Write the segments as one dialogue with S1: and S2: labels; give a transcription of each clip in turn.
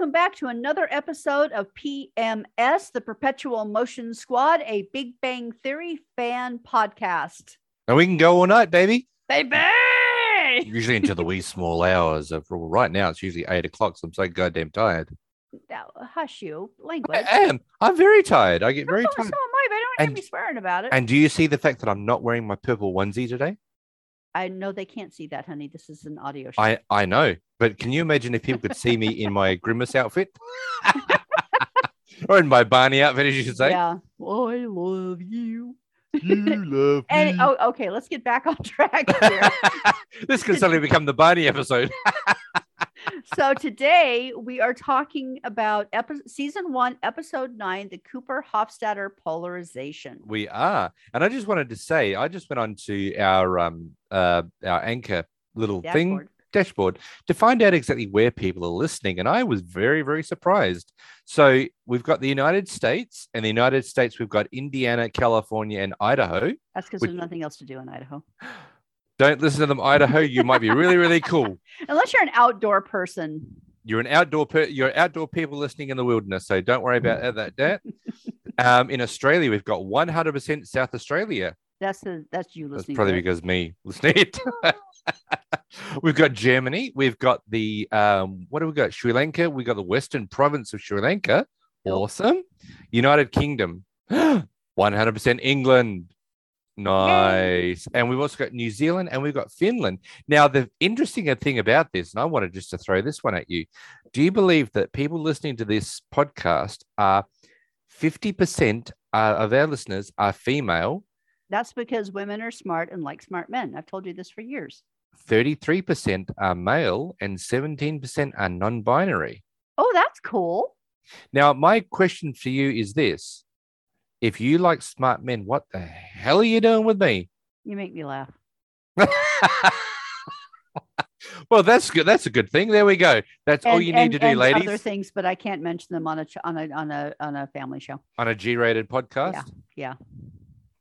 S1: welcome back to another episode of PMS, the Perpetual Motion Squad, a Big Bang Theory fan podcast.
S2: And we can go all night, baby.
S1: Baby!
S2: Usually into the wee small hours of well, right now. It's usually eight o'clock, so I'm so goddamn tired.
S1: Now, hush you, language.
S2: I am. I'm very tired. I get very
S1: so, so am
S2: tired.
S1: I, but don't have
S2: And-
S1: me swearing about it.
S2: And do you see the fact that I'm not wearing my purple onesie today?
S1: I know they can't see that, honey. This is an audio show.
S2: I I know, but can you imagine if people could see me in my grimace outfit, or in my Barney outfit, as you should say?
S1: Yeah. I love you.
S2: You love
S1: And
S2: me.
S1: oh, okay, let's get back on track here.
S2: this can suddenly become the Barney episode.
S1: so today we are talking about epi- season one, episode nine, the Cooper Hofstadter polarization.
S2: We are, and I just wanted to say, I just went on to our um uh our anchor little thing
S1: Dashboard.
S2: dashboard to find out exactly where people are listening, and I was very very surprised. So we've got the United States, and the United States we've got Indiana, California, and Idaho.
S1: That's because
S2: Which-
S1: there's nothing else to do in Idaho.
S2: Don't listen to them, Idaho. You might be really really cool.
S1: Unless you're an outdoor person.
S2: You're an outdoor per- you're outdoor people listening in the wilderness, so don't worry about that. That um, in Australia we've got 100% South Australia.
S1: That's the that's you
S2: That's
S1: listening.
S2: probably
S1: to it.
S2: because me listening it. we've got Germany. We've got the um, what do we got? Sri Lanka. We got the Western Province of Sri Lanka. Awesome. United Kingdom. 100% England. Nice. And we've also got New Zealand and we've got Finland. Now, the interesting thing about this, and I wanted just to throw this one at you. Do you believe that people listening to this podcast are 50% uh, of our listeners are female
S1: That's because women are smart and like smart men. I've told you this for years.
S2: 33% are male and 17% are non binary.
S1: Oh, that's cool.
S2: Now, my question for you is this If you like smart men, what the hell are you doing with me?
S1: You make me laugh.
S2: well, that's good. That's a good thing. There we go. That's all
S1: And-
S2: you need
S1: and-
S2: to do,
S1: and Other things, but I can't mention them on a on a on a on a family show.
S2: on a G rated podcast.
S1: Yeah, yeah.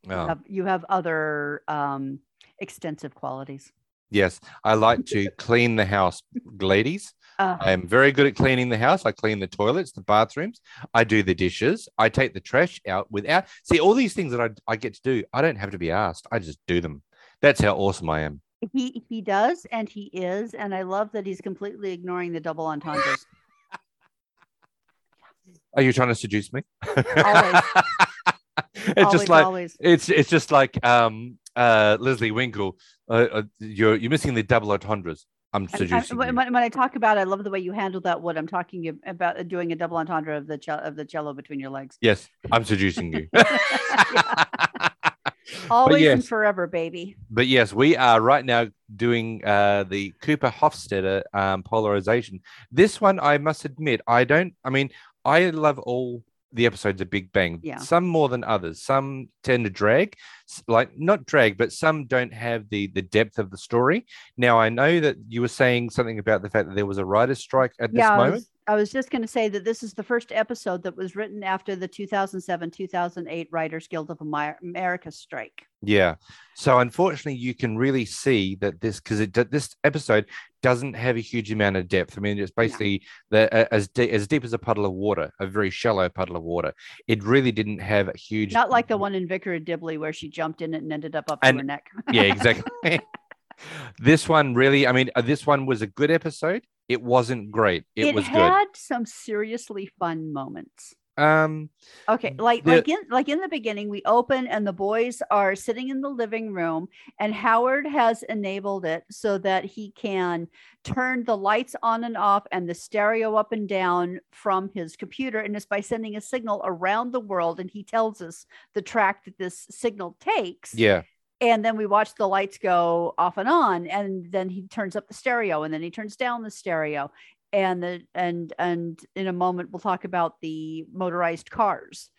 S2: You,
S1: have, you have other um, extensive qualities.
S2: yes. I like to clean the house, ladies.
S1: Uh,
S2: I am very good at cleaning the house. I clean the toilets, the bathrooms. I do the dishes. I take the trash out without. See, all these things that I, I get to do, I don't have to be asked. I just do them. That's how awesome I am.
S1: he he does, and he is, and I love that he's completely ignoring the double entendres.
S2: Are you trying to seduce me?
S1: Always.
S2: it's
S1: always,
S2: just like
S1: always.
S2: it's it's just like um uh Leslie Winkle. Uh, uh, you're you're missing the double entendres. I'm
S1: I- I-
S2: seducing
S1: when,
S2: you.
S1: when I talk about, I love the way you handle that. What I'm talking about, doing a double entendre of the ce- of the cello between your legs.
S2: Yes, I'm seducing you.
S1: Always and forever, baby.
S2: But yes, we are right now doing uh, the Cooper Hofstadter um, polarization. This one, I must admit, I don't. I mean, I love all the episodes of Big Bang.
S1: Yeah.
S2: Some more than others. Some tend to drag, like not drag, but some don't have the the depth of the story. Now, I know that you were saying something about the fact that there was a writer's strike at this
S1: yeah, I
S2: moment.
S1: I was just going to say that this is the first episode that was written after the 2007 2008 Writers Guild of America strike.
S2: Yeah. So unfortunately, you can really see that this because it this episode doesn't have a huge amount of depth. I mean, it's basically the as de- as deep as a puddle of water, a very shallow puddle of water. It really didn't have a huge.
S1: Not like the mm-hmm. one in Vicar of Dibley where she jumped in it and ended up up to her neck.
S2: Yeah, exactly. This one really, I mean, uh, this one was a good episode. It wasn't great. It,
S1: It,
S2: was good.
S1: had some seriously fun moments.
S2: Um,
S1: Okay, like
S2: The-
S1: like in like in the beginning, we open and the boys are sitting in the living room, and Howard has enabled it so that he can turn the lights on and off and the stereo up and down from his computer, and it's by sending a signal around the world, and he tells us the track that this signal takes.
S2: yeah,
S1: And then we watch the lights go off and on, and then he turns up the stereo, and then he turns down the stereo, and the and and in a moment we'll talk about the motorized cars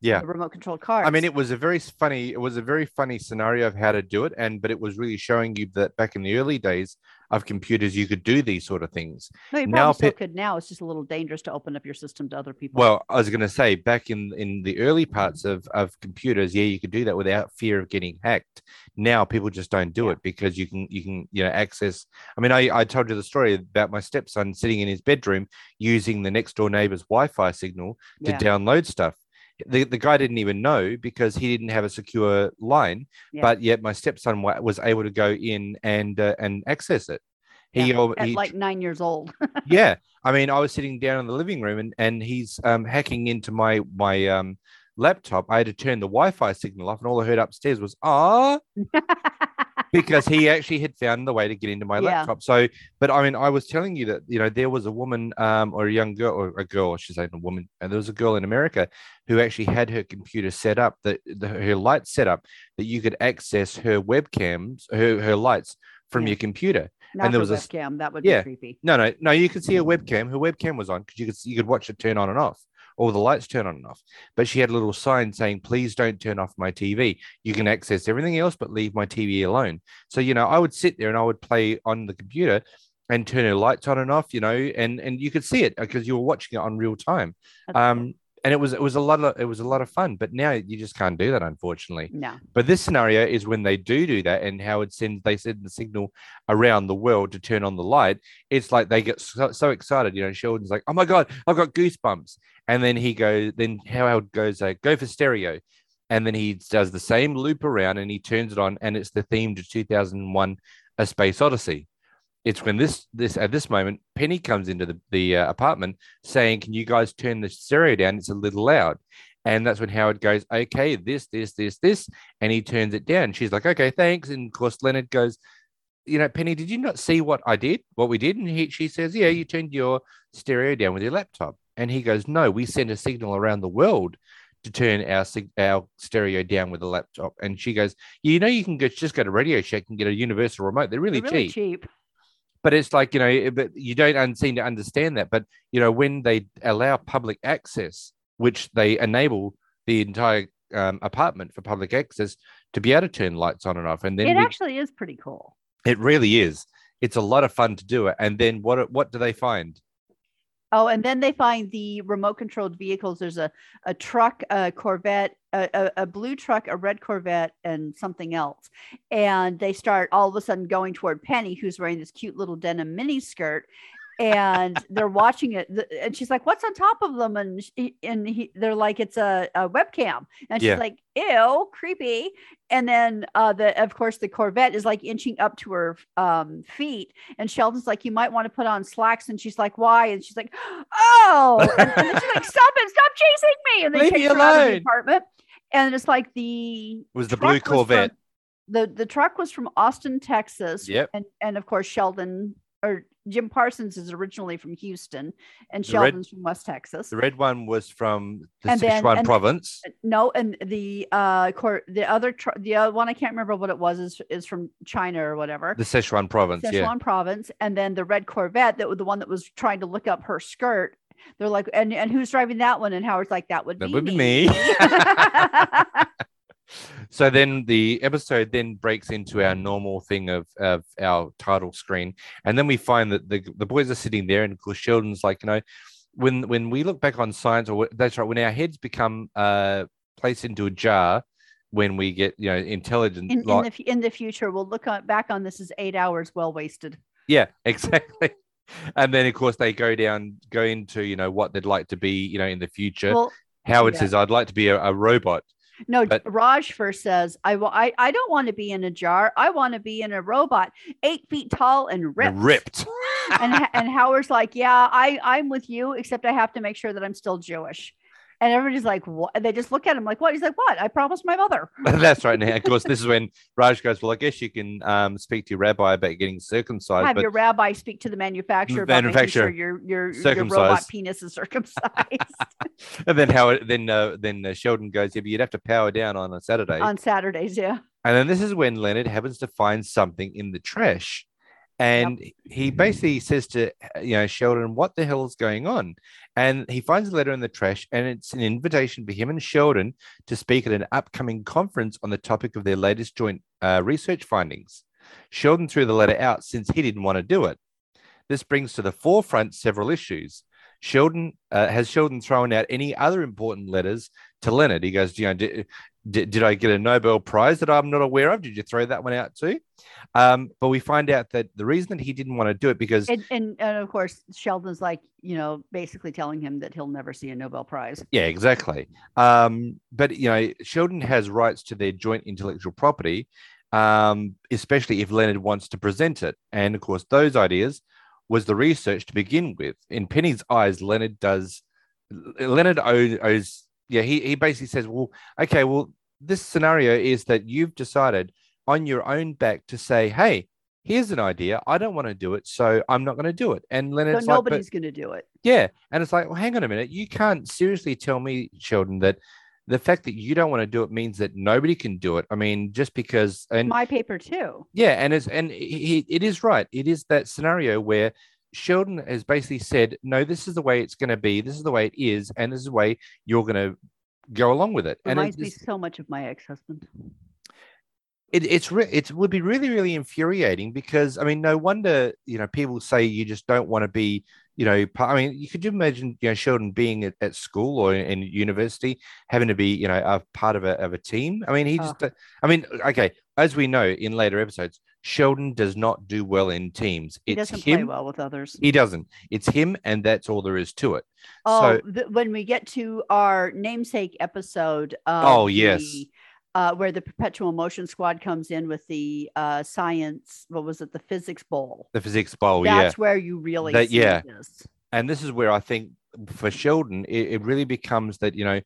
S2: yeah.
S1: the remote controlled cars.
S2: I mean, it was a very funny. It was a very funny scenario of how to do it, and but it was really showing you that back in the early days of computers you could do these sort of things.
S1: No, you
S2: Now
S1: still
S2: pe-
S1: could now. It's just a little dangerous to open up your system to other people.
S2: Well, I was going to say back in in the early parts of of computers, yeah, you could do that without fear of getting hacked. Now people just don't do
S1: Yeah.
S2: it because you can you can you know access. I mean, I I told you the story about my stepson sitting in his bedroom using the next door neighbor's Wi-Fi signal to
S1: yeah,
S2: download stuff. The, the guy didn't even know because he didn't have a secure line,
S1: Yeah.
S2: but yet my stepson wa- was able to go in and uh, and access it. He,
S1: Yeah, at
S2: he
S1: like nine years old.
S2: yeah i mean i was sitting down in the living room and, and he's um, hacking into my my um, laptop i had to turn the wi-fi signal off and all i heard upstairs was ah because he actually had found the way to get into my
S1: Yeah.
S2: laptop so but i mean i was telling you that you know there was a woman um, or a young girl or a girl she's a woman and there was a girl in america who actually had her computer set up that the, her light set up that you could access her webcams her, her lights from
S1: Yeah.
S2: your computer
S1: Not
S2: there
S1: for
S2: was a s-
S1: webcam. That would
S2: yeah.
S1: be creepy.
S2: no, no, no. You could see a webcam. Her webcam was on because you could you could watch it turn on and off, or the lights turn on and off. But she had a little sign saying, "Please don't turn off my TV. You can access everything else, but leave my TV alone." So you know, I would sit there and I would play on the computer and turn her lights on and off. You know, and and you could see it because you were watching it on real time.
S1: That's cool.
S2: And it was it was a lot of it was a lot of fun. But now you just can't do that, unfortunately.
S1: no.
S2: But this scenario is when they do do that, and Howard sends they send the signal around the world to turn on the light. It's like they get so, so excited, you know. Sheldon's like, "Oh my god, I've got goosebumps!" And then he goes, then Howard goes, uh, "Go for stereo," and then he does the same loop around, and he turns it on, and it's the theme to 2001: A Space Odyssey. It's when this this at this moment Penny comes into the the uh, apartment saying, "Can you guys turn the stereo down? It's a little loud." And that's when Howard goes, "Okay, this, this, this, this," and he turns it down. She's like, "Okay, thanks." And of course, Leonard goes, "You know, Penny, did you not see what I did? What we did?" And he, she says, "Yeah, you turned your stereo down with your laptop." And he goes, "No, we sent a signal around the world." To turn our our stereo down with a laptop, and she goes, "You know, you can go just go to Radio Shack and get a universal remote. They're really,
S1: They're really
S2: cheap."
S1: cheap.
S2: But it's like you know but you don't seem to understand that. But you know when they allow public access which they enable the entire um, apartment for public access to be able to turn lights on and off and then
S1: It
S2: we-
S1: actually is pretty cool.
S2: it really is. It's a lot of fun to do it. And then what what do they find
S1: Oh, and then they find the remote controlled vehicles. There's a, a truck, a Corvette, a, a, a blue truck, a red Corvette, and something else. And they start all of a sudden going toward Penny, who's wearing this cute little denim mini skirt. And they're watching it, and she's like, "What's on top of them?" And she, and he, they're like, "It's a, a webcam." And she's
S2: Yeah.
S1: like, "Ew, creepy." And then, uh, the of course, the Corvette is like inching up to her um, feet, and Sheldon's like, "You might want to put on slacks." And she's like, "Why?" And she's like, "Oh!" And, and she's like, "Stop it! Stop chasing me!" And they
S2: Leave me
S1: her out of the apartment. And it's like the
S2: was the blue
S1: was from-
S2: corvette
S1: the the truck was from Austin, Texas.
S2: Yep.
S1: And and of course Sheldon or Jim Parsons is originally from Houston, and
S2: The red-
S1: Sheldon's from West Texas.
S2: the red one was from the
S1: And then-
S2: Sichuan
S1: and-
S2: province
S1: No, and the uh cor- the other tr- the other one I can't remember what it was is is from China or whatever.
S2: the Sichuan province
S1: Sichuan
S2: yeah
S1: province, and then the red Corvette that was the one that was trying to look up her skirt. They're like, and and who's driving that one? And Howard's like, that would
S2: That
S1: be
S2: would be me. so then the episode then breaks into our normal thing of, of our title screen and then we find that the, the boys are sitting there and of course sheldon's like you know when when we look back on science or that's right when our heads become uh placed into a jar when we get you know intelligent
S1: in, in the in the future, we'll look on, back on this as eight hours well wasted.
S2: yeah exactly and then of course they go down go into you know what they'd like to be you know in the future
S1: Well,
S2: howard
S1: yeah.
S2: says i'd like to be a, a robot
S1: no,
S2: But-
S1: Raj first says, I, wa- I, I don't want to be in a jar. I want to be in a robot, eight feet tall and ripped.
S2: ripped
S1: and, and Howard's like, yeah, I, I'm with you, except I have to make sure that I'm still Jewish. And everybody's like, what? And they just look at him like, what? He's like, what? I promised my mother.
S2: That's right. Now, of course, this is when Raj goes, Well, I guess you can um, speak to your rabbi about getting circumcised.
S1: Have your rabbi speak to the manufacturer about making
S2: Manufacturer.
S1: sure your your, your robot penis is circumcised
S2: and then how then uh, then uh, Sheldon goes, Yeah, but you'd have to power down on a Saturday.
S1: on Saturdays. Yeah.
S2: and then this is when Leonard happens to find something in the trash. And he basically says to you know Sheldon, "What the hell is going on?" And he finds a letter in the trash, and it's an invitation for him and Sheldon to speak at an upcoming conference on the topic of their latest joint uh, research findings. Sheldon threw the letter out since he didn't want to do it. This brings to the forefront several issues. Sheldon uh, has Sheldon thrown out any other important letters to Leonard. He goes, you know, did, did, did I get a Nobel Prize that I'm not aware of? Did you throw that one out too? Um, but we find out that the reason that he didn't want to do it because
S1: And, and and of course, Sheldon's like, you know, basically telling him that he'll never see a Nobel Prize.
S2: Yeah, exactly. Um, but you know, Sheldon has rights to their joint intellectual property, um, especially if Leonard wants to present it. And of course, those ideas was the research to begin with. In Penny's eyes, Leonard does. Leonard owes, owes yeah. He he basically says, well, okay, well, this scenario is that you've decided on your own back to say, hey. Here's an idea. I don't want to do it, so I'm not going to do it. And
S1: So
S2: Leonard's like,
S1: nobody's going to do it.
S2: yeah. And it's like, well, hang on a minute. You can't seriously tell me, Sheldon, that the fact that you don't want to do it means that nobody can do it. I mean, just because and
S1: My paper too.
S2: yeah, and it's and he, it is right. It is that scenario where Sheldon has basically said, no, this is the way it's going to be. This is the way it is, and this is the way you're going to go along with it. And
S1: Reminds
S2: it,
S1: me so much of my ex-husband.
S2: it, it's re- it would be really really infuriating because I mean no wonder you know people say you just don't want to be you know part, I mean you could you imagine you know Sheldon being at, at school or in, in university having to be you know a part of a of a team I mean he just uh, I mean okay as we know in later episodes Sheldon does not do well in teams It's He
S1: doesn't play
S2: him
S1: well with others.
S2: he doesn't it's him and that's all there is to it
S1: Oh,
S2: so
S1: th- when we get to our namesake episode, of
S2: Oh, yes.
S1: the, uh, where the Perpetual Motion Squad comes in with the uh, science, what was it, the physics bowl?
S2: the physics bowl yeah
S1: That's where you really
S2: That-
S1: see
S2: yeah.
S1: this.
S2: and this is where I think for Sheldon, it, it really becomes that you know,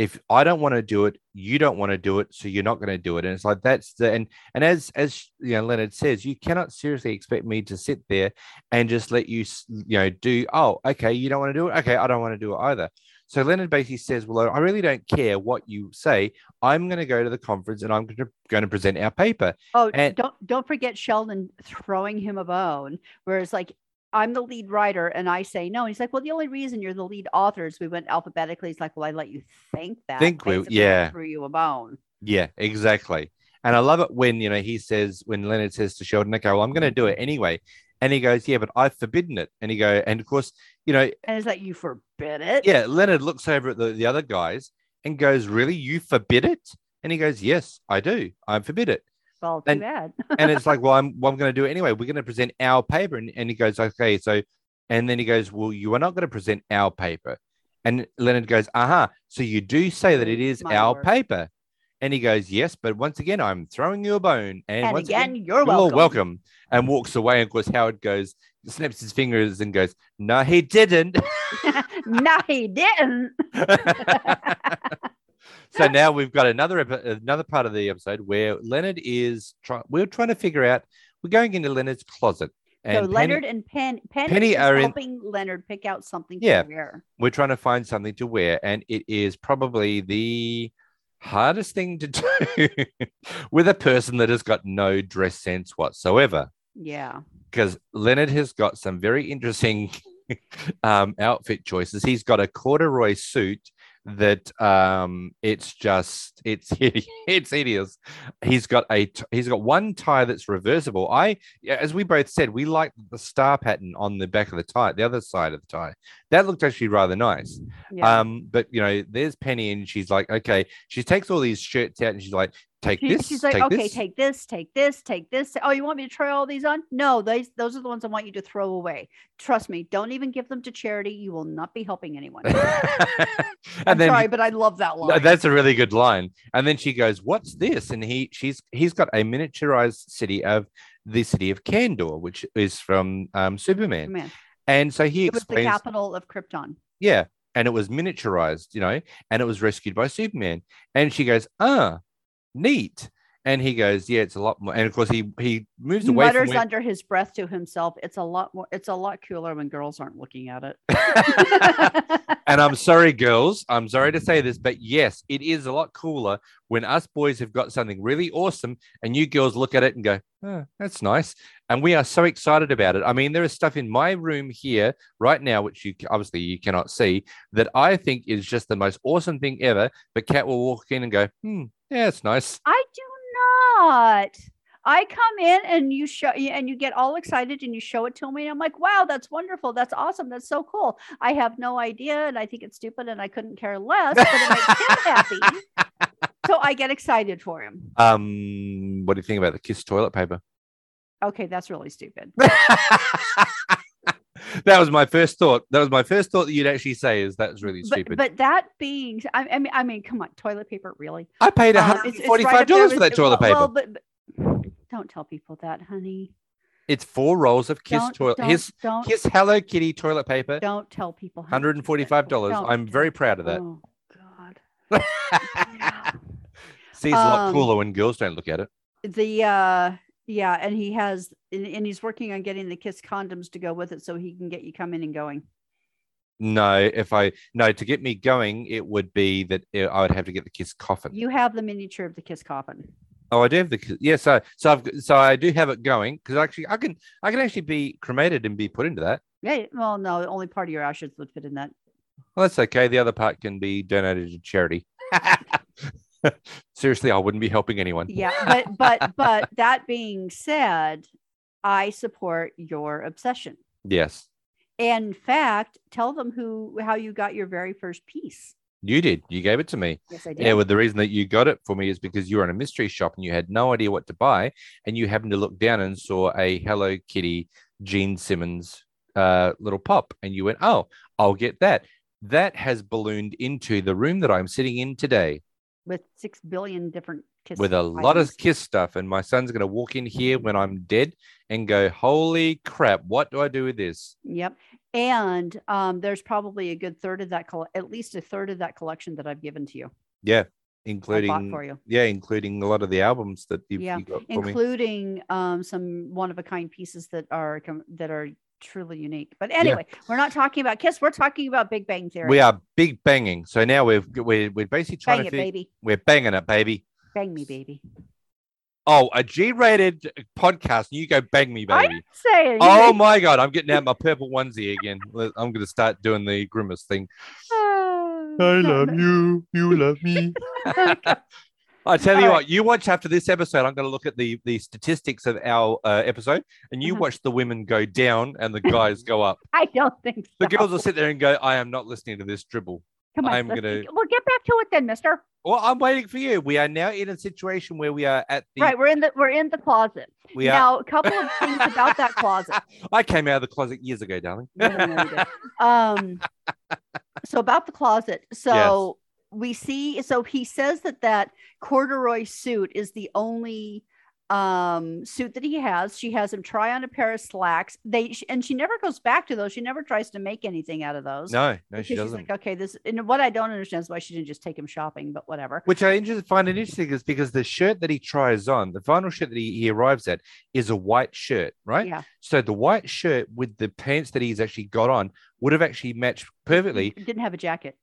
S2: if I don't want to do it, you don't want to do it, so you're not going to do it, and it's like that's the and and as as you know, Leonard says, you cannot seriously expect me to sit there and just let you you know do oh okay you don't want to do it okay I don't want to do it either. So Leonard basically says, well I really don't care what you say. I'm going to go to the conference and I'm going to, going to present our paper.
S1: Oh,
S2: And-
S1: don't don't forget Sheldon throwing him a bone, whereas like I'm the lead writer and I say no. And he's like, well, the only reason you're the lead author is we went alphabetically. He's like, well, I let you think that.
S2: Think we- yeah.
S1: Threw you a bone.
S2: Yeah, exactly. And I love it when, you know, he says, when Leonard says to Sheldon, okay, well, I'm going to do it anyway. And he goes, yeah, but I've forbidden it. And he go, and of course, you know,
S1: And it's like, you forbid it?
S2: yeah, Leonard looks over at the, the other guys and goes, really, you forbid it? And he goes, yes, I do. I forbid it.
S1: Well, too
S2: And-
S1: bad.
S2: And it's like, well, I'm, well, I'm going to do it anyway. We're going to present our paper. And, and he goes, okay, so, and then he goes, well, you are not going to present our paper. And Leonard goes, aha, Uh-huh. so you do say that it is
S1: My
S2: our paper. And he goes, yes, but once again, I'm throwing you a bone. And,
S1: and
S2: once
S1: again, you're
S2: you're
S1: welcome.
S2: welcome. And walks away. And of course, Howard goes, snaps his fingers and goes, no, he didn't.
S1: no, he didn't.
S2: so now we've got another another part of the episode where Leonard is trying. We're trying to figure out. We're going into Leonard's closet, and
S1: so
S2: Penny-
S1: Leonard and Pen Penny,
S2: Penny are in-
S1: helping Leonard pick out something
S2: Yeah.
S1: to wear.
S2: we're trying to find something to wear, and it is probably the hardest thing to do with a person that has got no dress sense whatsoever.
S1: Yeah.
S2: because Leonard has got some very interesting um, outfit choices. He's got a corduroy suit that um, it's just it's it's hideous. He's got a he's got one tie that's reversible. I yeah, as we both said, we like the star pattern on the back of the tie, the other side of the tie. That looked actually rather nice.
S1: Yeah.
S2: Um, but you know, there's Penny, and she's like, okay, she takes all these shirts out, and she's like, take
S1: She-
S2: this,
S1: she's like,
S2: take
S1: okay,
S2: this.
S1: take this, take this, take this. Oh, you want me to try all these on? No, those those are the ones I want you to throw away. Trust me, don't even give them to charity. You will not be helping anyone. I'm
S2: then
S1: sorry, but I love that line.
S2: that's a really good line. And then she goes, "What's this?" And he she's he's got a miniaturized city of the city of Kandor, which is from um, Superman.
S1: Man,
S2: And so he
S1: it was the capital of Krypton.
S2: yeah, and it was miniaturized, you know, and it was rescued by Superman. And she goes, "Ah, neat." And he goes, "Yeah, it's a lot more." And of course, he he moves
S1: He
S2: away
S1: mutters
S2: where,
S1: under his breath to himself, "It's a lot more. It's a lot cooler when girls aren't looking at it."
S2: and I'm sorry, girls. I'm sorry to say this, but yes, it is a lot cooler when us boys have got something really awesome and you girls look at it and go, oh, that's nice. And we are so excited about it. I mean, there is stuff in my room here right now, which you obviously you cannot see, that I think is just the most awesome thing ever. But Kat will walk in and go, hmm, yeah, it's nice.
S1: I do not. I come in and you show and you get all excited and you show it to me. And I'm like, wow, that's wonderful. That's awesome. That's so cool. I have no idea and I think it's stupid and I couldn't care less, but it makes him happy. So I get excited for him.
S2: Um, what do you think about the Kiss toilet paper?
S1: Okay, that's really stupid.
S2: that was my first thought. That was my first thought that you'd actually say is that's really stupid.
S1: but that being, I, I mean, I mean, come on, toilet paper, really?
S2: I paid
S1: Um,
S2: one
S1: it's-
S2: forty-five
S1: right
S2: dollars for that toilet paper.
S1: Well, but, but don't tell people that, honey.
S2: it's four rolls of Kiss
S1: don't,
S2: toilet.
S1: Don't,
S2: His
S1: don't,
S2: Kiss Hello Kitty toilet paper,
S1: don't tell people.
S2: hundred and forty-five dollars. I'm very proud of that.
S1: Oh God.
S2: See, it's a lot
S1: Um,
S2: cooler when girls don't look at it.
S1: The uh yeah, and he has and, and he's working on getting the kiss condoms to go with it so he can get you coming and going.
S2: No, if I no to get me going, it would be that uh, I would have to get the Kiss coffin.
S1: You have the miniature of the kiss coffin.
S2: Oh, I do have the Kiss- yeah. So so I've so I do have it going because actually I can I can actually be cremated and be put into that.
S1: Yeah, well, no, only part of your ashes would fit in that.
S2: Well, that's okay. The other part can be donated to charity. Seriously, I wouldn't be helping anyone.
S1: Yeah, but but but that being said, I support your obsession.
S2: Yes,
S1: In fact, tell them who how you got your very first piece.
S2: you did. You gave it to me.
S1: Yes, I did.
S2: Yeah, well, the reason that you got it for me is because you were in a mystery shop and you had no idea what to buy, and you happened to look down and saw a Hello Kitty Gene Simmons uh, little pop, and you went, "Oh, I'll get that." That has ballooned into the room that I'm sitting in today
S1: with six billion different kiss
S2: with a lot of kiss stuff, and my son's going to walk in here when I'm dead and go, "Holy crap! What do I do with this?"
S1: Yep. And um, there's probably a good third of that, coll- at least a third of that collection that I've given to you.
S2: Yeah, including
S1: for you,
S2: yeah, including a lot of the albums that you've,
S1: Yeah,
S2: you got for me.
S1: including um, some one of a kind pieces that are that are truly unique. But anyway, we're not talking about Kiss. We're talking about Big Bang Theory.
S2: We are big banging. So now we're we're, we're basically trying
S1: Bang
S2: to
S1: it, baby.
S2: we're banging it, baby.
S1: Bang me, baby.
S2: Oh, a G-rated podcast. And you go bang me, baby.
S1: Say it.
S2: Oh my god, I'm getting out my purple onesie again. I'm gonna start doing the grimace thing. Oh I love you. You love me. I tell you
S1: right.
S2: what, you watch after this episode. I'm going to look at the the statistics of our uh, episode, and you
S1: Uh-huh.
S2: watch the women go down and the guys go up.
S1: I don't think so.
S2: The girls will sit there and go, "I am not listening to this dribble."
S1: Come on,
S2: I'm gonna-
S1: Well, get back to it then, Mister.
S2: Well, I'm waiting for you. We are now in a situation where we are at the
S1: Right, we're in the we're in the closet
S2: we are.
S1: now. A couple of things about that closet.
S2: I came out of the closet years ago, darling.
S1: No, no, no, um, so about the closet. So we see. So he says that that corduroy suit is the only um suit that he has. She has him try on a pair of slacks. They and she never goes back to those. She never tries to make anything out of those.
S2: No, no, she
S1: she's
S2: doesn't.
S1: like, okay, this. And what I don't understand is why she didn't just take him shopping. But whatever.
S2: Which I inter- find it interesting is because the shirt that he tries on, the final shirt that he, he arrives at, is a white shirt, right?
S1: Yeah.
S2: So the white shirt with the pants that he's actually got on would have actually matched perfectly.
S1: Didn't have a jacket.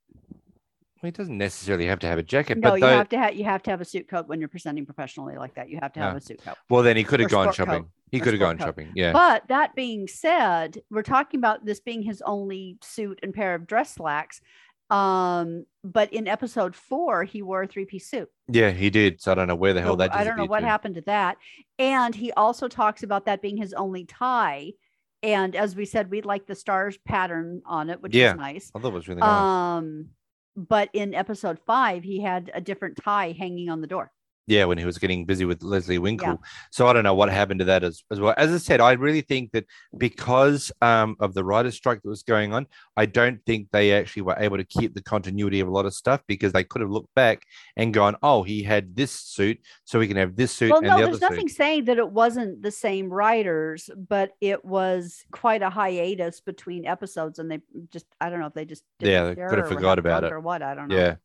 S2: Well, he doesn't necessarily have to have a jacket,
S1: No,
S2: but
S1: you
S2: though,
S1: have to have you have to have a suit coat when you're presenting professionally like that. You have to have
S2: No.
S1: a suit coat.
S2: well, then he could have gone
S1: sport coat,
S2: shopping. He could have gone
S1: coat.
S2: shopping. Yeah.
S1: But that being said, we're talking about this being his only suit and pair of dress slacks. Um, but in episode four, he wore a three-piece suit.
S2: yeah, he did. So I don't know where the hell
S1: So
S2: that
S1: I don't know what
S2: to.
S1: happened to that. And he also talks about that being his only tie. And as we said, we'd like the stars pattern on it, which
S2: Yeah.
S1: is nice.
S2: I thought it was really nice.
S1: Um, but in episode five, he had a different tie hanging on the door.
S2: Yeah, when he was getting busy with Leslie Winkle. So I don't know what happened to that as, as well. As I said, I really think that because um, of the writer's strike that was going on, I don't think they actually were able to keep the continuity of a lot of stuff because they could have looked back and gone, oh, he had this suit, so we can have this suit
S1: Well, no,
S2: the
S1: there's nothing
S2: suit.
S1: saying that it wasn't the same writers, but it was quite a hiatus between episodes, and they just I don't know if they just
S2: Yeah,
S1: didn't
S2: they
S1: care
S2: could have
S1: or
S2: forgot about it.
S1: or what I don't know.
S2: Yeah.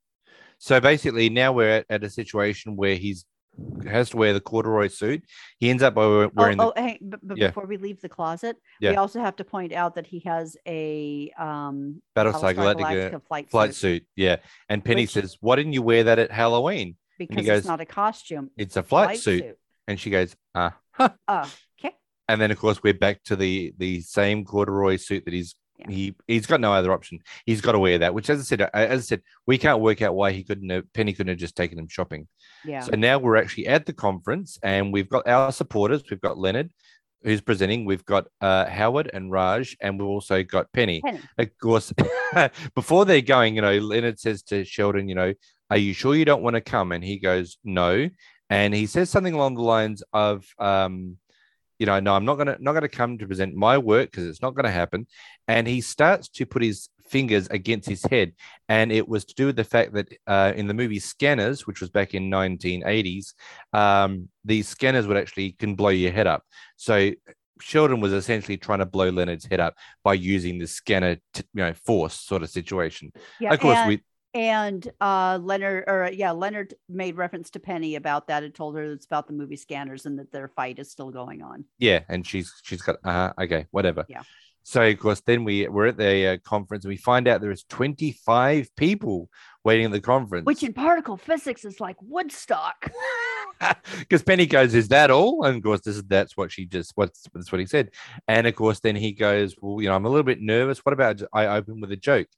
S2: So basically, now we're at, at a situation where he's has to wear the corduroy suit. He ends up
S1: Oh,
S2: wearing the
S1: oh hey, but, but
S2: Yeah.
S1: before we leave the closet, we also have to point out that he has a um
S2: Battlestar
S1: Battlestar
S2: Galactica
S1: flight,
S2: flight
S1: suit
S2: suit. Yeah. And Penny
S1: Which-
S2: says, Why didn't you wear that at Halloween?
S1: because
S2: goes,
S1: it's not a costume.
S2: It's a flight, suit. And she goes, uh huh.
S1: Oh, okay.
S2: And then of course we're back to the the same corduroy suit that he's
S1: Yeah.
S2: He he's got no other option. He's got to wear that. Which, as I said, uh, as I said, we can't work out why he couldn't. Have, Penny couldn't have just taken him shopping.
S1: Yeah.
S2: So now we're actually at the conference, and we've got our supporters. We've got Leonard, who's presenting. We've got uh, Howard and Raj, and we've also got Penny.
S1: Penny.
S2: Of course, before they're going, you know, Leonard says to Sheldon, you know, are you sure you don't want to come? And he goes, no. And he says something along the lines of, um, you know, no, I'm not gonna not gonna come to present my work because it's not gonna happen. And he starts to put his fingers against his head, and it was to do with the fact that uh, in the movie Scanners, which was back in 1980s, um, these scanners would actually can blow your head up. So Sheldon was essentially trying to blow Leonard's head up by using the scanner, you know, force sort of situation.
S1: Yeah.
S2: of course,
S1: and,
S2: we
S1: and uh Leonard or yeah, Leonard made reference to Penny about that and told her it's about the movie scanners and that their fight is still going on.
S2: yeah, and she's she's got uh okay, whatever.
S1: Yeah.
S2: So of course, then we we're at the uh, conference and we find out there is 25 people waiting at the conference.
S1: Which in particle physics is like Woodstock.
S2: because Penny goes, "Is that all?" And of course, this is that's what she just what's that's what he said. And of course, then he goes, "Well, you know, I'm a little bit nervous. What about I open with a joke?"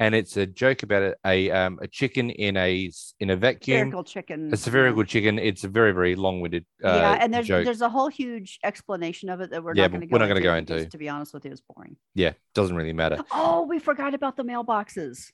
S2: And it's a joke about a a, um, a chicken in a in a vacuum.
S1: Spherical chicken.
S2: A spherical chicken. It's a very very long winded. Uh,
S1: yeah, and there's
S2: joke.
S1: there's a whole huge explanation of it that we're
S2: Yeah,
S1: not going to
S2: we're
S1: go
S2: not gonna go into.
S1: To be honest with you, it's boring.
S2: yeah, doesn't really matter.
S1: Oh, we forgot about the mailboxes.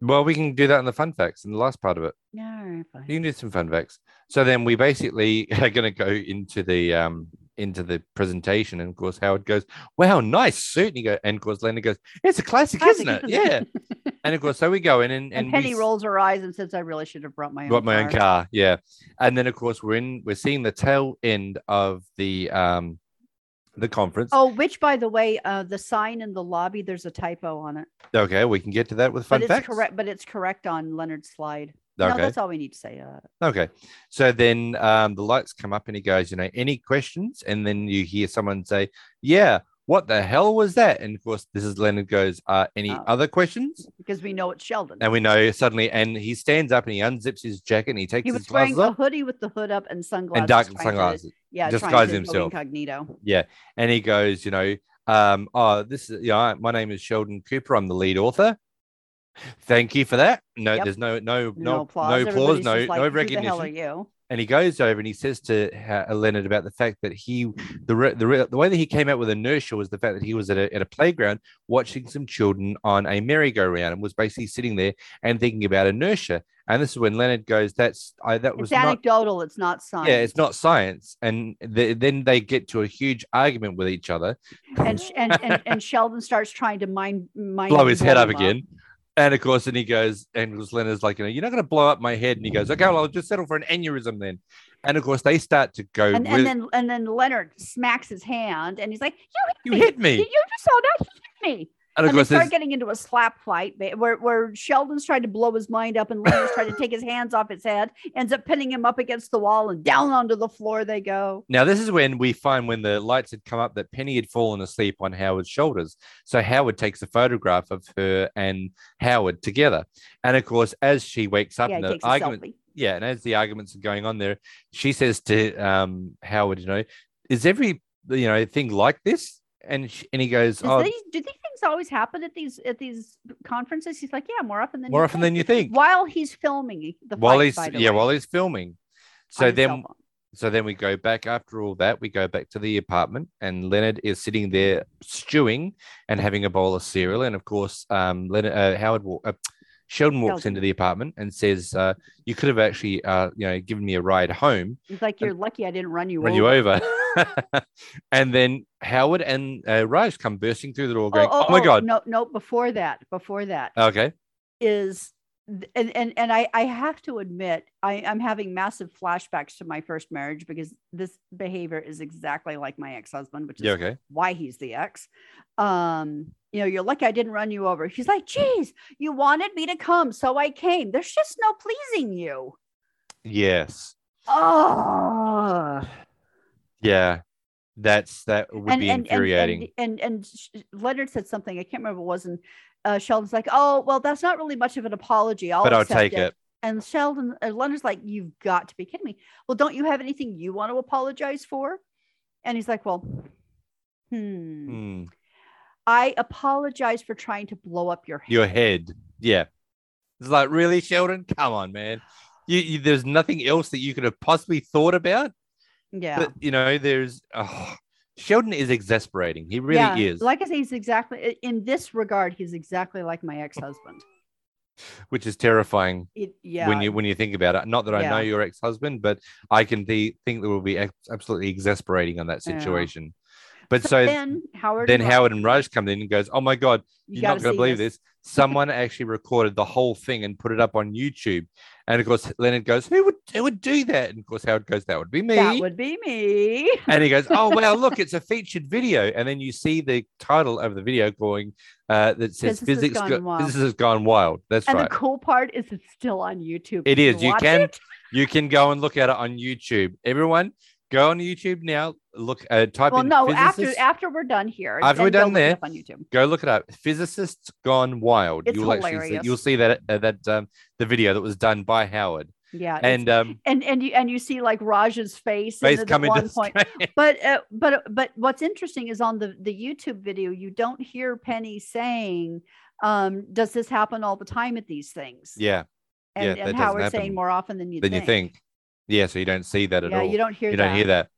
S2: Well, we can do that in the fun facts in the last part of it.
S1: Yeah, fine.
S2: You can do some fun facts. So then we basically are going to go into the um into the presentation, and of course Howard goes, "Wow, nice suit." And, he go, and of course Leonard goes, "It's a classic,
S1: Classic,
S2: isn't it?"
S1: isn't
S2: Yeah. And of course, so we go in and
S1: and,
S2: and,
S1: Penny
S2: we
S1: rolls her eyes and says, "I really should have brought my own
S2: got my own
S1: car."
S2: car. Yeah. And then of course we're in we're seeing the tail end of the um the conference.
S1: Oh, which by the way, uh, the sign in the lobby, there's a typo on it,
S2: Okay, we can get to that with fun
S1: but it's
S2: facts.
S1: correct. But it's correct on Leonard's slide. No,
S2: Okay.
S1: that's all we need to say. Uh,
S2: Okay. So then um, the lights come up and he goes, you know, any questions? And then you hear someone say, yeah, what the hell was that? And of course, this is Leonard goes, uh, any
S1: Oh.
S2: other questions?
S1: because we know it's Sheldon.
S2: And we know suddenly, and he stands up and he unzips his jacket and he takes
S1: he
S2: his
S1: was wearing
S2: glasses
S1: a hoodie with the hood up and sunglasses.
S2: and dark
S1: trying to-
S2: sunglasses.
S1: yeah,
S2: disguise himself.
S1: incognito. Yeah.
S2: And he goes, you know, um, oh, this is, yeah, my name is Sheldon Cooper. I'm the lead author. Thank you for that. No,
S1: Yep.
S2: there's no, no,
S1: No,
S2: no,
S1: applause.
S2: no applause, no,
S1: like,
S2: no
S1: Who the hell are
S2: recognition.
S1: you?
S2: And he goes over and he says to Ha- Leonard about the fact that he the re- the re- the way that he came out with inertia was the fact that he was at a, at a playground watching some children on a merry-go-round and was basically sitting there and thinking about inertia. And this is when Leonard goes, "That's I that was
S1: It's
S2: not."
S1: anecdotal. It's not science.
S2: Yeah, it's not science, and th- then they get to a huge argument with each other,
S1: And, and, and and Sheldon starts trying to mind mind
S2: blow his head up
S1: him
S2: again. And of course, then he goes, and Leonard's like, you know, you're not going to blow up my head. And he goes, okay, well, I'll just settle for an aneurysm then. And of course, they start to go.
S1: And,
S2: really-
S1: and then and then Leonard smacks his hand and he's like, "You hit
S2: you
S1: me!
S2: hit me.
S1: You you just saw that? You hit me!"
S2: And of
S1: And,
S2: course,
S1: they
S2: there's,
S1: start getting into a slap fight where where Sheldon's trying to blow his mind up and Leonard's trying to take his hands off his head, ends up pinning him up against the wall and down onto the floor they go.
S2: Now, this is when we find when the lights had come up that Penny had fallen asleep on Howard's shoulders. So Howard takes a photograph of her and Howard together. And of course, as she wakes up
S1: yeah,
S2: and the argument,
S1: selfie.
S2: yeah, and as the arguments are going on there, she says to um, Howard, you know, is every you know thing like this? And she, and he goes, oh,
S1: these, do these things always happen at these at these conferences? He's like, yeah, more often than
S2: more
S1: you
S2: often
S1: think."
S2: than you think.
S1: While he's filming the
S2: While
S1: fight,
S2: he's yeah,
S1: way,
S2: while he's filming. So then. So then we go back after all that. We go back to the apartment, and Leonard is sitting there stewing and having a bowl of cereal. And of course, um, Leonard uh, Howard wa- uh, Sheldon walks
S1: Sheldon.
S2: into the apartment and says, uh, "You could have actually, uh, you know, given me a ride home,
S1: he's like, you're lucky I didn't run you
S2: run
S1: over.
S2: you over." and then Howard and uh, Raj come bursting through the door, going, "Oh, my god!"
S1: No, no, before that, before that
S2: Okay,
S1: is and and and I I have to admit I I'm having massive flashbacks to my first marriage because this behavior is exactly like my ex-husband, which is
S2: yeah, okay.
S1: why he's the ex. Um, you know, you're lucky I didn't run you over. He's like, geez, you wanted me to come, so I came. There's just no pleasing you.
S2: Yes,
S1: Oh,
S2: yeah. That's that would be infuriating.
S1: And, and, and, Sh- Leonard said something, I can't remember it was. And uh, Sheldon's like, oh, well, that's not really much of an apology. I'll
S2: but I'll take it.
S1: And Sheldon, uh, like, you've got to be kidding me. Well, don't you have anything you want to apologize for? And he's like, well, hmm.
S2: Hmm.
S1: I apologize for trying to blow up your head.
S2: Your head. Yeah. It's like, really, Sheldon? Come on, man. You, you, there's nothing else that you could have possibly thought about.
S1: yeah.
S2: But, you know, there's oh, Sheldon is exasperating. He really
S1: yeah.
S2: is,
S1: Like I say, he's exactly in this regard, he's exactly like my ex-husband.
S2: which is terrifying
S1: It, yeah.
S2: when you when you think about it. Not that I know your ex-husband, but I can th- think that will be ex- absolutely exasperating on that
S1: Yeah.
S2: But
S1: So
S2: so,
S1: then Howard.
S2: then
S1: and
S2: Howard and
S1: Raj-
S2: Raj come in and goes, "Oh my god,
S1: you
S2: you're not going to believe this. Someone actually recorded the whole thing and put it up on YouTube." And of course, Leonard goes, "Who would who would do that?" And of course, Howard goes, "That would be me."
S1: That would be me.
S2: and he goes, "Oh wow, look, it's a featured video." And then you see the title of the video going uh, that says
S1: Physicist
S2: "Physics
S1: Gone
S2: go-
S1: Wild."
S2: Has gone wild." That's
S1: And
S2: right.
S1: the cool part is it's still on YouTube.
S2: It
S1: You
S2: is. You can
S1: it.
S2: you can go and look at it on YouTube. Everyone, go on YouTube now. Look, uh, type
S1: Well,
S2: in
S1: no, after after we're done here.
S2: After we're done there,
S1: on YouTube.
S2: Go look it up. Physicists gone wild.
S1: It's
S2: you'll actually see,
S1: hilarious.
S2: you'll see that uh, that um, the video that was done by Howard
S1: Yeah.
S2: and um,
S1: and and you and you see like Raj's face,
S2: face
S1: at
S2: coming
S1: one
S2: to
S1: point. But uh, but but what's interesting is on the the YouTube video, you don't hear Penny saying, um, "Does this happen all the time at these things?"
S2: yeah,
S1: and,
S2: yeah,
S1: and Howard saying more often than you
S2: than
S1: think.
S2: you think. Yeah, so you don't see that at
S1: Yeah,
S2: all.
S1: you don't hear that.
S2: you
S1: that.
S2: don't hear that.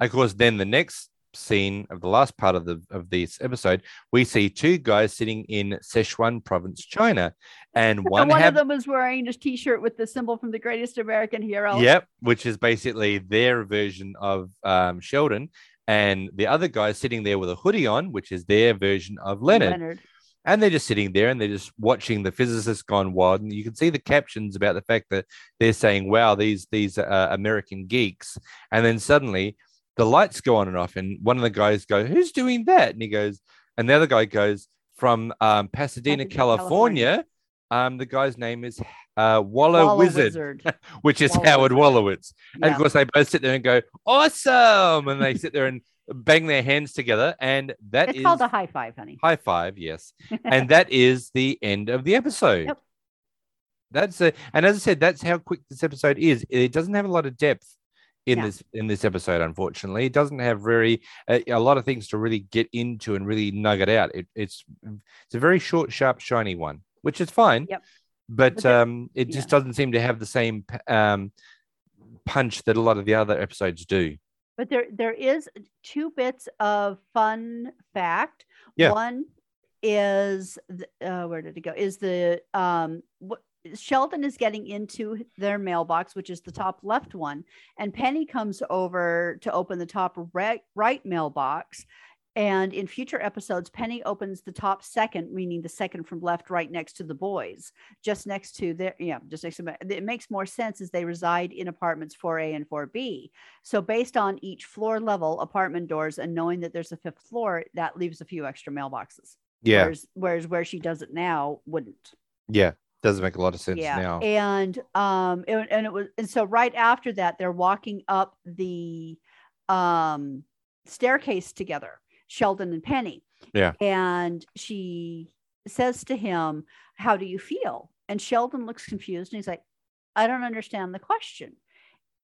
S2: Of course, then the next scene of the last part of the of this episode, we see two guys sitting in Sichuan province, China, and one,
S1: one
S2: have
S1: of them is wearing his T-shirt with the symbol from the Greatest American Hero.
S2: Yep, which is basically their version of um, Sheldon, and the other guy is sitting there with a hoodie on, which is their version of Leonard.
S1: Leonard.
S2: And they're just sitting there and they're just watching the physicist gone wild, and you can see the captions about the fact that they're saying, "Wow, these these uh, American geeks," and then suddenly the lights go on and off, and one of the guys go, "Who's doing that?" And he goes, and the other guy goes, "From um, Pasadena,
S1: Pasadena,
S2: California." Um, the guy's name is uh, Wallow,
S1: Wallow
S2: Wizard, which is
S1: Wallow
S2: Howard
S1: Wizard.
S2: Wolowitz. And
S1: Yeah.
S2: of course, they both sit there and go, awesome. And they sit there and bang their hands together. And that is
S1: It's called a high five, honey.
S2: high five, yes. and that is the end of the episode.
S1: Yep.
S2: That's a, and as I said, that's how quick this episode is. It doesn't have a lot of depth in
S1: No.
S2: this in this episode, unfortunately. It doesn't have very a, a lot of things to really get into and really nugget out. It, it's it's a very short, sharp, shiny one, which is fine.
S1: Yep.
S2: But
S1: But
S2: um, it just
S1: yeah.
S2: doesn't seem to have the same um punch that a lot of the other episodes do.
S1: But there there is two bits of fun fact.
S2: Yeah.
S1: One is the, uh, where did it go? Is the um what Sheldon is getting into their mailbox, which is the top left one, and Penny comes over to open the top right, right mailbox. And in future episodes, Penny opens the top second, meaning the second from left, right next to the boys, just next to their, yeah, just next to them. It makes more sense as they reside in apartments 4A and 4B. So based on each floor level apartment doors and knowing that there's a fifth floor, that leaves a few extra mailboxes.
S2: Yeah,
S1: Whereas, whereas where she does it now wouldn't.
S2: yeah, doesn't make a lot of sense
S1: yeah.
S2: now.
S1: And um and, and it was and so right after that they're walking up the um staircase together, Sheldon and Penny.
S2: Yeah.
S1: And she says to him, How do you feel? And Sheldon looks confused and he's like, I don't understand the question.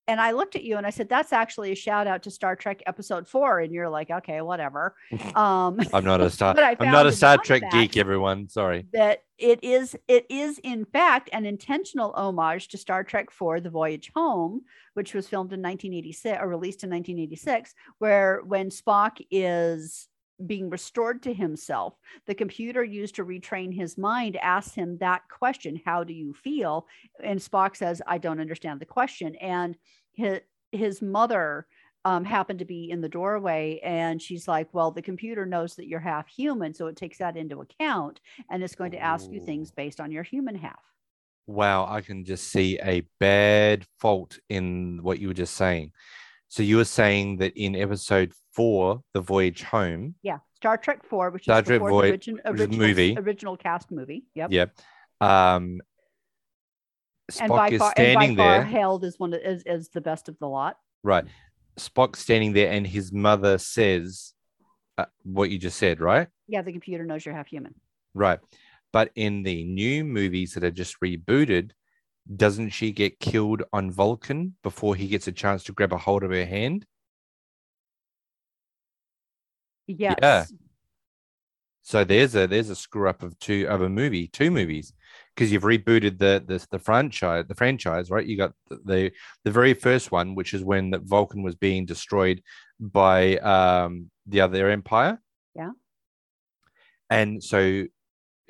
S1: And I looked at you and I said, That's actually a shout out to Star Trek episode four. And you're like, Okay, whatever. Um,
S2: I'm not a Star. I'm not a Star Trek geek. Everyone, sorry.
S1: that it is it is in fact an intentional homage to Star Trek IV: The Voyage Home, which was filmed in 1986 or released in 1986, where when Spock is being restored to himself, the computer used to retrain his mind asks him that question, "How do you feel?" And Spock says, "I don't understand the question." And his his mother um, happened to be in the doorway and she's like well the computer knows that you're half human so it takes that into account and it's going to ask you things based on your human half
S2: Wow, I can just see a bad fault in what you were just saying. So you were saying that in episode four, the voyage home.
S1: yeah star trek 4 which
S2: Star
S1: is
S2: Trek
S1: the fourth
S2: Voy-
S1: origin, original,
S2: movie.
S1: original cast movie yep
S2: Yep. Um,
S1: and by
S2: is
S1: far and by
S2: standing
S1: far
S2: there.
S1: hailed as one of, as, as the best of the lot
S2: Right. Spock standing there, and his mother says uh, what you just said, right?
S1: yeah the computer knows you're half human
S2: Right. But in the new movies that are just rebooted, doesn't she get killed on Vulcan before he gets a chance to grab a hold of her hand?
S1: yes
S2: So there's a there's a screw up of two of a movie, two movies, because you've rebooted the the the franchise, the franchise, right? You got the, the the very first one, which is when the Vulcan was being destroyed by um the other empire.
S1: Yeah.
S2: And so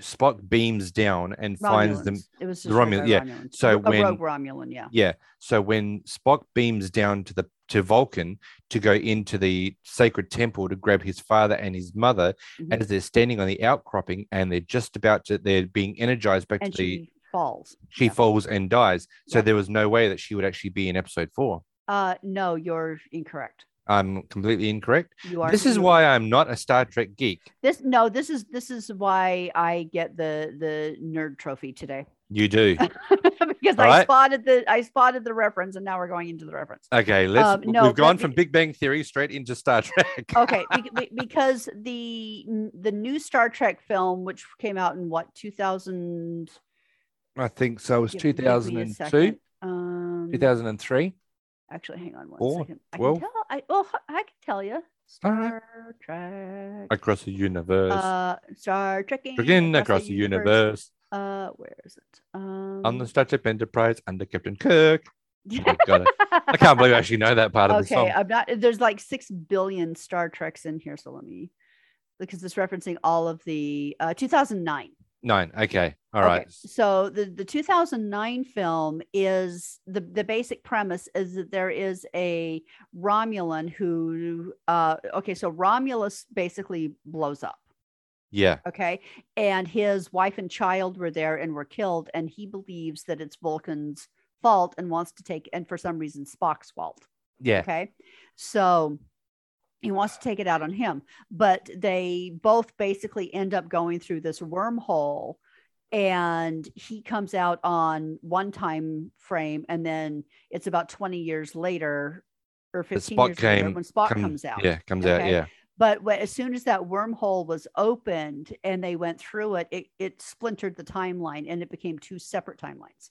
S2: Spock beams down and finds them.
S1: It was
S2: the Romulan- yeah.
S1: Romulans.
S2: So
S1: a
S2: when-
S1: rogue Romulan, yeah.
S2: Yeah. So when Spock beams down to the to Vulcan to go into the sacred temple to grab his father and his mother,
S1: Mhm.
S2: as they're standing on the outcropping and they're just about to, they're being energized back
S1: And
S2: to the.
S1: she falls.
S2: She
S1: yeah.
S2: falls and dies. So
S1: Yeah.
S2: there was no way that she would actually be in episode four.
S1: Uh, no, you're incorrect.
S2: I'm completely incorrect.
S1: You are.
S2: This is why I'm not a Star Trek geek.
S1: This no. This is this is why I get the the nerd trophy today
S2: You do.
S1: because I
S2: Alright.
S1: spotted the I spotted the reference and now we're going into the reference.
S2: Okay, let's.
S1: Um, no,
S2: we've gone from Big Bang Theory straight into Star Trek.
S1: Okay, be- be- because the the new Star Trek film, which came out in what 2000,
S2: I think so. It was
S1: give- give me a
S2: 2002,
S1: second. Um,
S2: 2003.
S1: Actually, hang on one
S2: Four,
S1: second. I can tell. I well, I can tell you.
S2: All right.
S1: Star Trek.
S2: Across the universe.
S1: Uh, Star Trekking
S2: Again, across the universe.
S1: Uh, where is it? Um,
S2: On the Star Trek Enterprise under Captain Kirk. Oh, God, I can't believe I actually know that part of the song. okay.
S1: I'm not. There's like six billion Star Treks in here, so let me because it's referencing all of the uh, 2009.
S2: Nine. Okay. All right. Okay.
S1: So the the 2009 film is the the basic premise is that there is a Romulan who uh okay, so Romulus basically blows up,
S2: Yeah.
S1: okay? And his wife and child were there and were killed and he believes that it's Vulcan's fault and wants to take and for some reason Spock's fault.
S2: Yeah.
S1: Okay. So he wants to take it out on him, but they both basically end up going through this wormhole and he comes out on one time frame and then it's about 20 years later or 15
S2: Spock
S1: years later when Spock
S2: Come-
S1: comes out.
S2: Yeah. Comes out. Yeah.
S1: But as soon as that wormhole was opened and they went through it, it, it splintered the timeline and it became two separate timelines.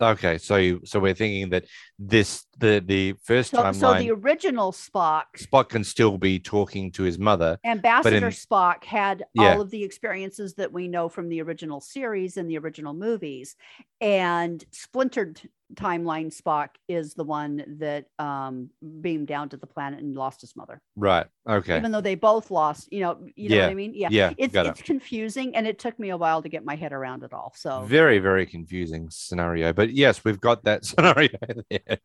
S2: Okay. So you, so we're thinking that this the the first
S1: So,
S2: timeline
S1: so the original Spock
S2: Spock can still be talking to his mother.
S1: Ambassador
S2: in-
S1: Spock had
S2: Yeah.
S1: all of the experiences that we know from the original series and the original movies, and splintered timeline Spock is the one that um, beamed down to the planet and lost his mother.
S2: Right. Okay.
S1: Even though they both lost, you know, you know
S2: Yeah.
S1: what I mean? Yeah,
S2: Yeah.
S1: it's it's confusing, and it took me a while to get my head around it all. So
S2: Very, very confusing scenario. But yes, we've got that scenario there.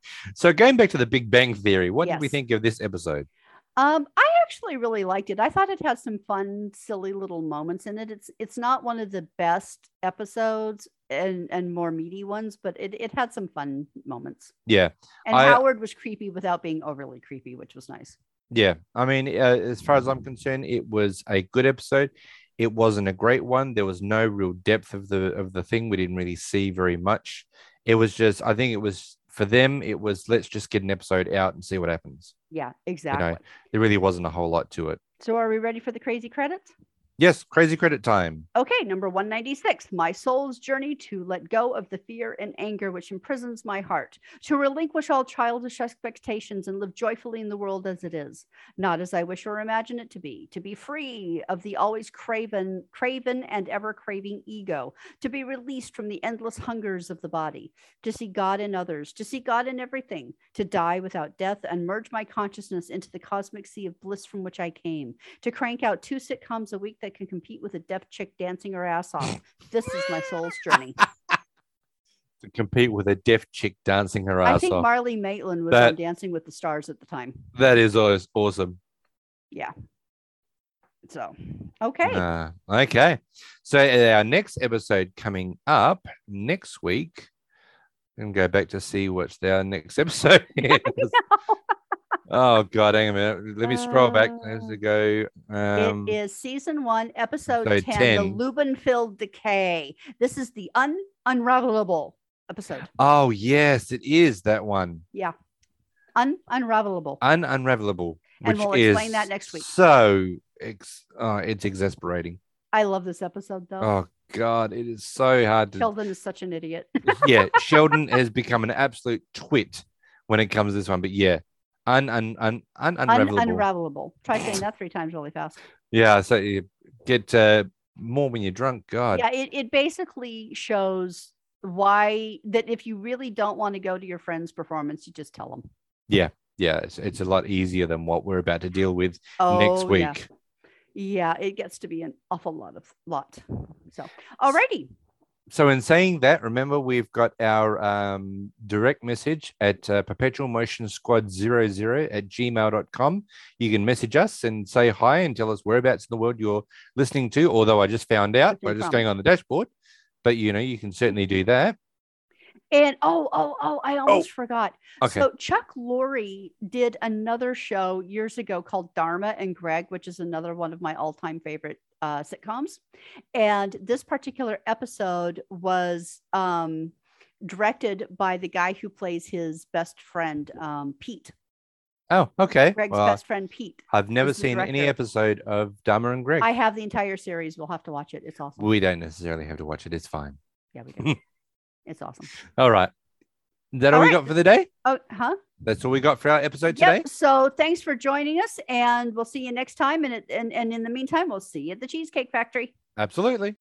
S2: So going back to the Big Bang Theory, what did we think of this episode?
S1: Um, I actually really liked it. I thought it had some fun, silly little moments in it. It's it's not one of the best episodes and and more meaty ones, but it it had some fun moments.
S2: Yeah.
S1: And
S2: I-
S1: Howard was creepy without being overly creepy, which was nice.
S2: Yeah. I mean, uh, as far as I'm concerned, it was a good episode. It wasn't a great one. There was no real depth of the of the thing. We didn't really see very much. It was just, I think it was for them, it was let's just get an episode out and see what happens.
S1: Yeah, exactly.
S2: There really wasn't a whole lot to it.
S1: So are we ready for the crazy credits?
S2: Yes, crazy credit time.
S1: Okay, number 196. My soul's journey to let go of the fear and anger which imprisons my heart, to relinquish all childish expectations and live joyfully in the world as it is, not as I wish or imagine it to be, to be free of the always craven, craven and ever craving ego, to be released from the endless hungers of the body, to see God in others, to see God in everything, to die without death and merge my consciousness into the cosmic sea of bliss from which I came, to crank out two sitcoms a week that can compete with a deaf chick dancing her ass off. This is my soul's journey.
S2: To compete with a deaf chick dancing her ass off.
S1: I think
S2: off.
S1: Marlee Matlin was
S2: That-
S1: on Dancing with the Stars at the time.
S2: that is aw- awesome. Yeah.
S1: So, okay.
S2: Uh, okay. So uh, our next episode coming up next week. And go back to see what's our next episode is. Oh god, hang a minute. Let me scroll back as we go. Um,
S1: it is season one, episode
S2: episode
S1: 10,
S2: 10.
S1: the Loobenfeld decay. This is the un unravelable episode.
S2: oh yes, it is that one.
S1: Yeah. Un unravelable.
S2: Un unravelable.
S1: And
S2: which
S1: we'll
S2: is
S1: explain that next week.
S2: So ex- oh, it's exasperating.
S1: I love this episode though.
S2: Oh god, it is so hard to
S1: Sheldon is such an idiot.
S2: yeah, Sheldon has become an absolute twit when it comes to this one. But yeah, un un un, un
S1: Un-
S2: unravelable.
S1: unravelable. Try saying that three times really fast.
S2: yeah, so you get uh, more when you're drunk. God.
S1: Yeah, it, it basically shows why that if you really don't want to go to your friend's performance, you just tell them.
S2: Yeah, yeah, it's, it's a lot easier than what we're about to deal with next
S1: Oh,
S2: week.
S1: Yeah. yeah, it gets to be an awful lot of lot. So, alrighty.
S2: So, in saying that, remember we've got our um, direct message at uh, perpetual motion squad 00 at gmail.com. You can message us and say hi and tell us whereabouts in the world you're listening to. Although I just found out by just going on the dashboard, but you know, you can certainly do that.
S1: And oh, oh, oh, I almost forgot.
S2: Okay.
S1: So Chuck Lorre did another show years ago called Dharma and Greg, which is another one of my all-time favorite uh, sitcoms. And this particular episode was um, directed by the guy who plays his best friend, um, Pete.
S2: oh, okay.
S1: Greg's
S2: Well,
S1: best friend, Pete.
S2: I've never seen any episode of Dharma and Greg.
S1: I have the entire series. We'll have to watch it. It's awesome.
S2: we don't necessarily have to watch it. It's fine.
S1: Yeah, we do. it's awesome.
S2: All right. Is that all,
S1: All
S2: we
S1: right.
S2: got for the day?
S1: Oh, huh?
S2: That's all we got for our episode today.
S1: Yep. So thanks for joining us, and we'll see you next time. And, it- and and in the meantime, we'll see you at the Cheesecake Factory.
S2: Absolutely.